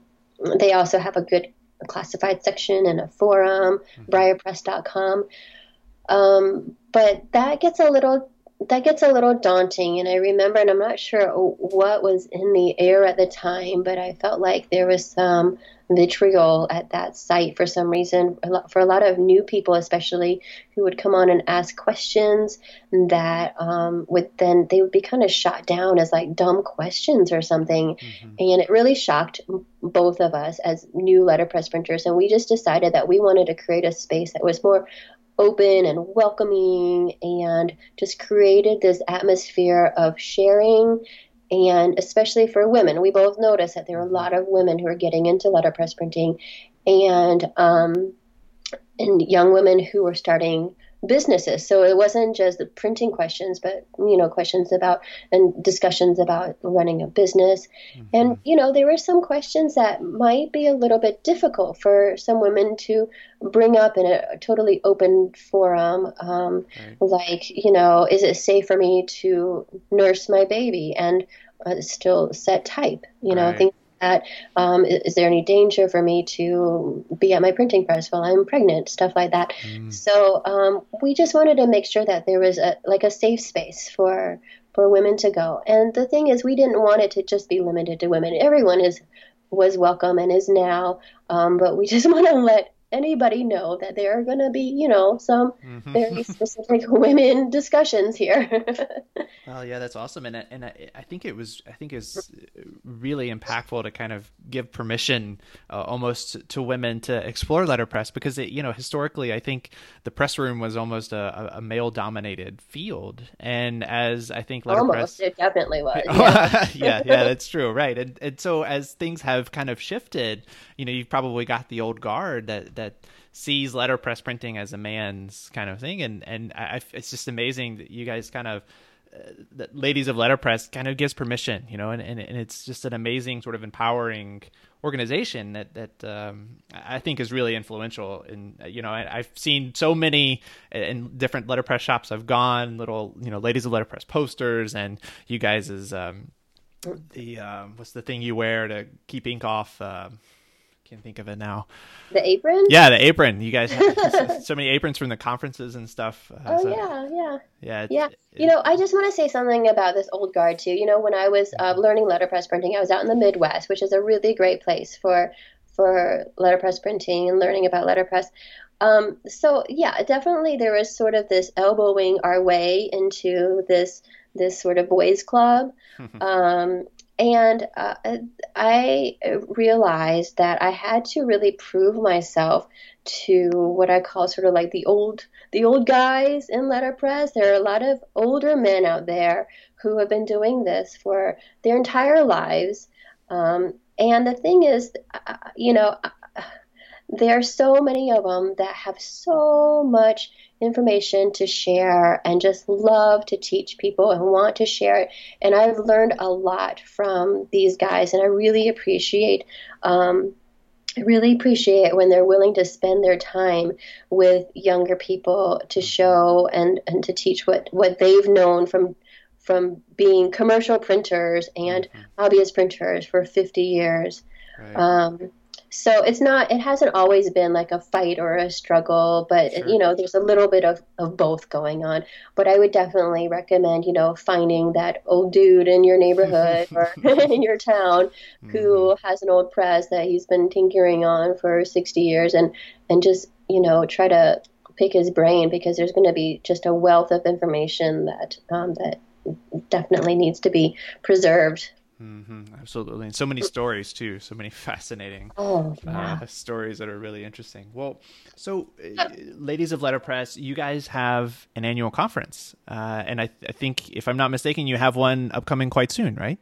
they also have a good classified section and a forum, mm-hmm. briarpress.com. Um, but that gets a little that gets a little daunting. And I remember, and I'm not sure what was in the air at the time, but I felt like there was some vitriol at that site for some reason. For a lot of new people, especially who would come on and ask questions that um, would then they would be kind of shot down as like dumb questions or something, mm-hmm. and it really shocked both of us as new letterpress printers. And we just decided that we wanted to create a space that was more open and welcoming and just created this atmosphere of sharing and especially for women we both noticed that there are a lot of women who are getting into letterpress printing and um, and young women who are starting businesses. So it wasn't just the printing questions, but you know, questions about and discussions about running a business. Mm-hmm. And you know, there were some questions that might be a little bit difficult for some women to bring up in a totally open forum. Um, right. Like, you know, is it safe for me to nurse my baby and uh, still set type? You know, right. things that um, is there any danger for me to be at my printing press while I'm pregnant, stuff like that. Mm. So um, we just wanted to make sure that there was a like a safe space for for women to go. And the thing is, we didn't want it to just be limited to women. Everyone is was welcome and is now, um, but we just want to let anybody know that there are going to be, you know, some mm-hmm. very specific women discussions here. well, yeah, that's awesome, and and I, I, think it was I think it's really impactful to kind of give permission uh, almost to women to explore letterpress because it, you know historically I think the press room was almost a, a male dominated field, and as I think letterpress almost it definitely was. Yeah, yeah, yeah, that's true, right, and and so as things have kind of shifted, you know, you've probably got the old guard that that sees letterpress printing as a man's kind of thing, and and I, it's just amazing that you guys kind of uh, that ladies of letterpress kind of gives permission, you know, and, and, and it's just an amazing sort of empowering organization that that um, I think is really influential. And you know, I, have seen so many in different letterpress shops I've gone, little you know, ladies of letterpress posters, and you guys is um, the um, what's the thing you wear to keep ink off. Um, can't think of it now. The apron? Yeah, the apron. You guys have so many aprons from the conferences and stuff. Uh, oh so, yeah, yeah, yeah, yeah. you know, I just want to say something about this old guard too. You know, when I was uh, learning letterpress printing, I was out in the Midwest, which is a really great place for for letterpress printing and learning about letterpress. Um, so yeah, definitely there was sort of this elbowing our way into this this sort of boys club. um, and uh, I realized that I had to really prove myself to what I call sort of like the old the old guys in letterpress. There are a lot of older men out there who have been doing this for their entire lives. Um, and the thing is, uh, you know, uh, there are so many of them that have so much information to share and just love to teach people and want to share it. And I've learned a lot from these guys, and I really appreciate. Um, I really appreciate when they're willing to spend their time with younger people to show and, and to teach what, what they've known from from being commercial printers and mm-hmm. hobbyist printers for 50 years. Right. Um, so it's not it hasn't always been like a fight or a struggle but sure. you know there's a little bit of, of both going on but i would definitely recommend you know finding that old dude in your neighborhood or in your town who mm-hmm. has an old press that he's been tinkering on for 60 years and and just you know try to pick his brain because there's going to be just a wealth of information that um, that definitely needs to be preserved Mm-hmm, absolutely, and so many stories too. So many fascinating oh, yeah. uh, stories that are really interesting. Well, so uh, ladies of letterpress, you guys have an annual conference, uh, and I, th- I, think, if I'm not mistaken, you have one upcoming quite soon, right?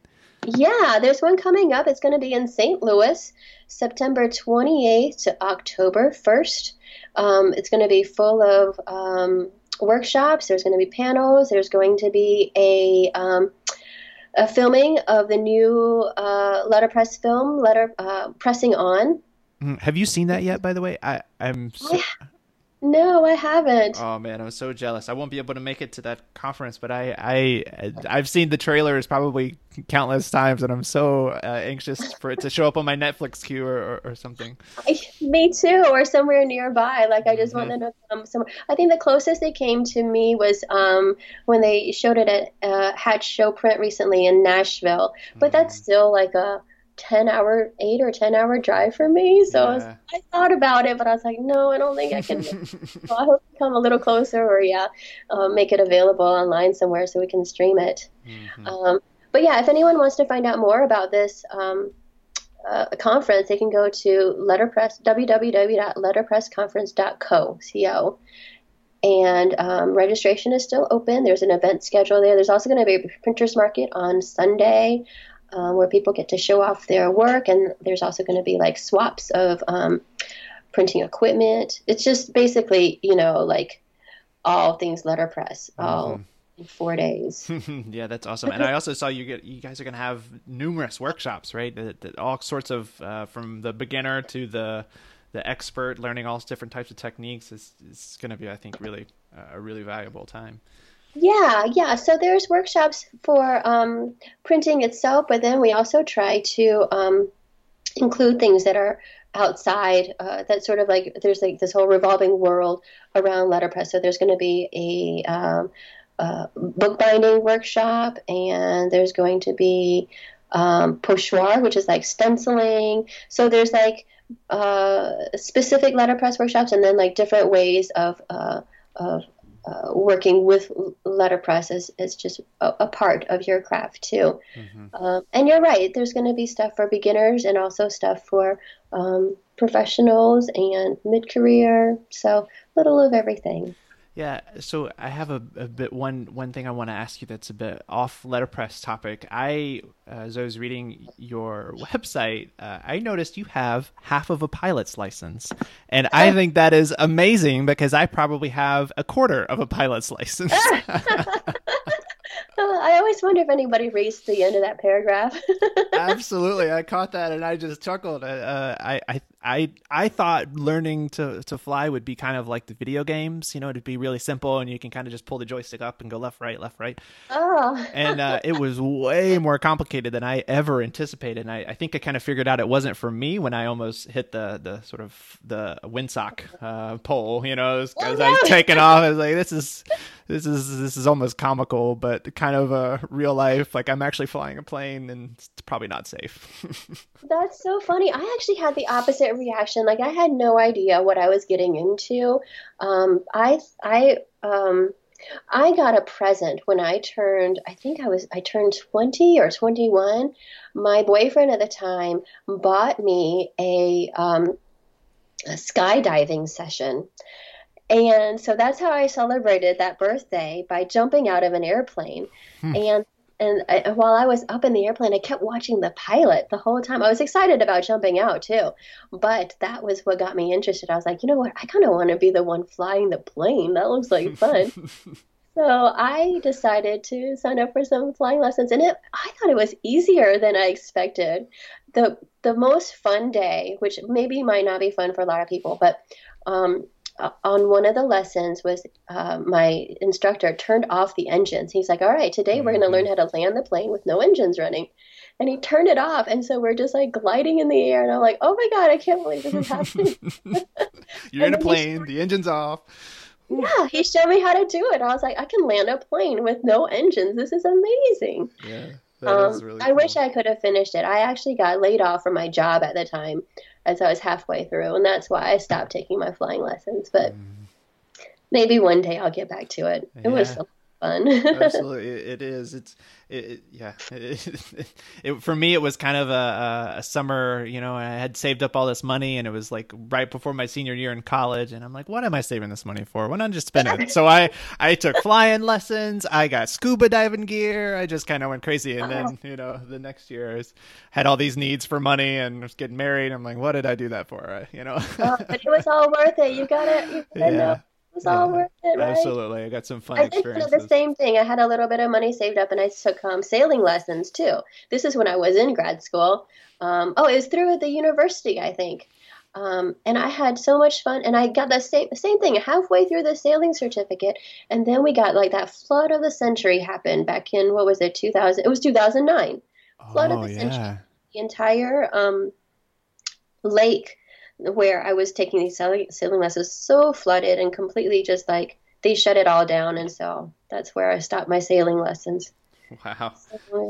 Yeah, there's one coming up. It's going to be in St. Louis, September 28th to October 1st. Um, it's going to be full of um, workshops. There's going to be panels. There's going to be a um, a filming of the new uh, letterpress film, Letter uh, Pressing On. Mm, Have you seen that yet? By the way, I I'm. So, No, I haven't. oh man, I'm so jealous. I won't be able to make it to that conference, but I I I've seen the trailers probably countless times, and I'm so uh, anxious for it to show up on my Netflix queue or, or, or something. I, me too, or somewhere nearby. Like I just Mhm. want them to come somewhere. I think the closest they came to me was um, when they showed it at uh, Hatch Show Print recently in Nashville. But that's Mm-hmm. still like a ten hour, eight or ten hour drive for me. So I, was, I thought about it, but I was like, no, I don't think I can. so I hope come a little closer, or yeah, uh, make it available online somewhere so we can stream it. Mhm. Um, but yeah, if anyone wants to find out more about this um, uh, conference, they can go to letterpress www.letterpressconference.co. Co. And um, registration is still open. There's an event schedule there. There's also going to be a printers market on Sunday um, where people get to show off their work, and there's also going to be like swaps of um, printing equipment. It's just basically, you know, like all things letterpress, all Mhm. in four days. yeah, that's awesome. And I also saw you get you guys are going to have numerous workshops, right? That, that all sorts of uh, from the beginner to the the expert, learning all different types of techniques. is is going to be, I think, really uh, a really valuable time. Yeah, yeah. So there's workshops for um, printing itself, but then we also try to um, include things that are outside. Uh, that sort of like there's like this whole revolving world around letterpress. So there's going to be a um, uh, bookbinding workshop, and there's going to be um, pochoir, which is like stenciling. So there's like uh, specific letterpress workshops, and then like different ways of uh, of uh, working with letterpress is, is just a, a part of your craft too. hmm Um, and you're right, there's going to be stuff for beginners and also stuff for um, professionals and mid career. So, little of everything. Yeah, so I have a, a bit one one thing I want to ask you that's a bit off letterpress topic. I uh, as I was reading your website, uh, I noticed you have half of a pilot's license, and I think that is amazing because I probably have a quarter of a pilot's license. I always wonder if anybody reads the end of that paragraph. Absolutely, I caught that and I just chuckled. Uh, I, I, I, I thought learning to to fly would be kind of like the video games. You know, it'd be really simple and you can kind of just pull the joystick up and go left, right, left, right. oh, and uh, it was way more complicated than I ever anticipated. And I, I think I kind of figured out it wasn't for me when I almost hit the the sort of the windsock uh, pole. You know, as, Oh, as I was taking off, I was like, "This is this is this is almost comical, but kind of a real life. Like I'm actually flying a plane, and it's probably not safe." That's so funny. I actually had the opposite reaction. Like I had no idea what I was getting into. Um, I I um, I got a present when I turned. I think I was I turned twenty or twenty one. My boyfriend at the time bought me a, um, a skydiving session. And so that's how I celebrated that birthday by jumping out of an airplane. Hmm. And and I, while I was up in the airplane, I kept watching the pilot the whole time. I was excited about jumping out too, but that was what got me interested. I was like, you know what? I kind of want to be the one flying the plane. That looks like fun. so I decided to sign up for some flying lessons, and it I thought it was easier than I expected. the The most fun day, which maybe might not be fun for a lot of people, but um, uh, on one of the lessons was uh, my instructor turned off the engines. He's like, "All right, today we're going to learn how to land the plane with no engines running," and he turned it off, and so we're just like gliding in the air, and I'm like, "Oh my god, I can't believe this is happening!" You're in a plane. The engine's off. yeah, he showed me how to do it. I was like, "I can land a plane with no engines. This is amazing." Yeah, Um, really. I wish. I could have finished it. I actually got laid off from my job at the time as I was halfway through, and that's why I stopped taking my flying lessons. But Mm. maybe one day I'll get back to it. It was Yeah. Fun. absolutely it, it is it's it, it- yeah it, it, for me it was kind of a, a summer you know i had saved up all this money and it was like right before my senior year in college and i'm like what am i saving this money for? Why not just spend it? So i i took flying lessons i got scuba diving gear i just kind of went crazy and then you know the next year i was, had all these needs for money and was getting married. I'm like what did i do that for? I- you know. Oh, but it was all worth it. You gotta, you gotta yeah. it was all worth it, right? absolutely i got some fun I did kind of the same thing. I had a little bit of money saved up, and I took um, sailing lessons too. This is when I was in grad school. Um, oh, it was through the university, I think. Um, and I had so much fun, and I got the same same thing halfway through the sailing certificate, and then we got like that flood of the century happened back in what was it 2000? It was 2009. Flood oh, of the yeah. century. The entire um, lake where I was taking these sailing, sailing lessons so flooded and completely just like they shut it all down, and so that's where I stopped my sailing lessons. Wow,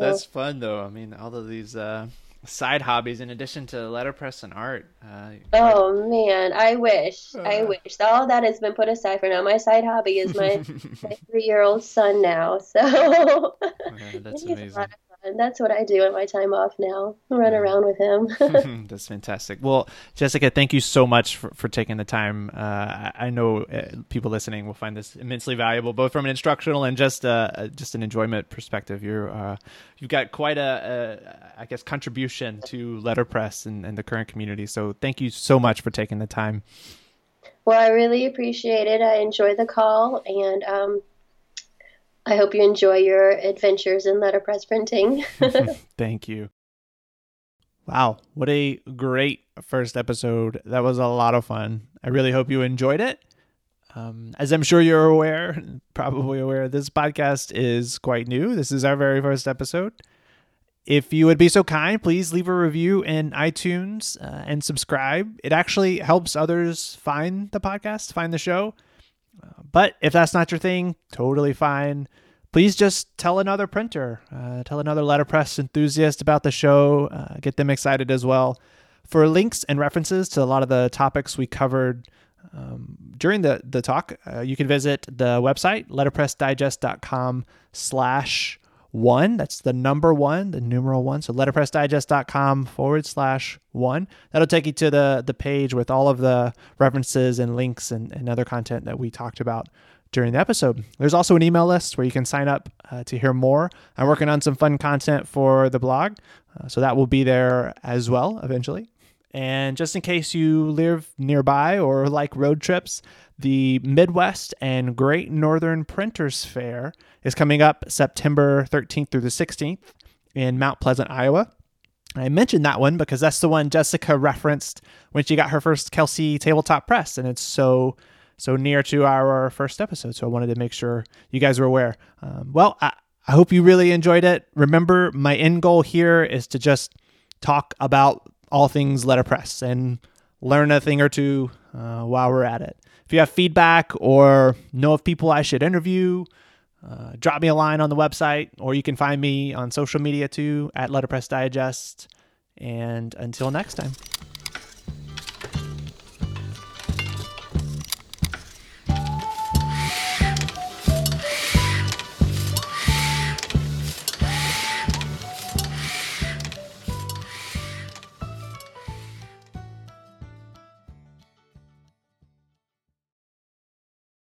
that's fun though. I mean, all of these uh, side hobbies in addition to letterpress and art. Uh, oh man, I wish, uh, I wish all that has been put aside for now. My side hobby is my, my three-year-old son now, so that's amazing. And that's what I do in my time off now. Run around with him. that's fantastic. Well, Jessica, thank you so much for, for taking the time. Uh, I know uh, people listening will find this immensely valuable, both from an instructional and just uh, just an enjoyment perspective. You're uh, you've got quite a, a, I guess, contribution to letterpress and, and the current community. So thank you so much for taking the time. Well, I really appreciate it. I enjoy the call and. Um, I hope you enjoy your adventures in letterpress printing. Thank you. Wow, what a great first episode. That was a lot of fun. I really hope you enjoyed it. Um, as I'm sure you're aware, probably aware, this podcast is quite new. This is our very first episode. If you would be so kind, please leave a review in iTunes uh, and subscribe. It actually helps others find the podcast, find the show. But if that's not your thing, totally fine. Please just tell another printer, uh, tell another letterpress enthusiast about the show, uh, get them excited as well. For links and references to a lot of the topics we covered um, during the, the talk, uh, you can visit the website, letterpressdigest.com slash one. That's the number one, the numeral one. So letterpressdigest.com forward slash one. That'll take you to the, the page with all of the references and links and, and other content that we talked about during the episode. There's also an email list where you can sign up uh, to hear more. I'm working on some fun content for the blog, uh, so that will be there as well eventually. And just in case you live nearby or like road trips, the Midwest and Great Northern Printers Fair is coming up September 13th through the 16th in Mount Pleasant, Iowa. I mentioned that one because that's the one Jessica referenced when she got her first Kelsey tabletop press, and it's so so near to our first episode. So I wanted to make sure you guys were aware. Um, well, I, I hope you really enjoyed it. Remember, my end goal here is to just talk about all things letterpress and learn a thing or two uh, while we're at it. If you have feedback or know of people I should interview, uh, drop me a line on the website, or you can find me on social media too at Letterpress Digest. And until next time.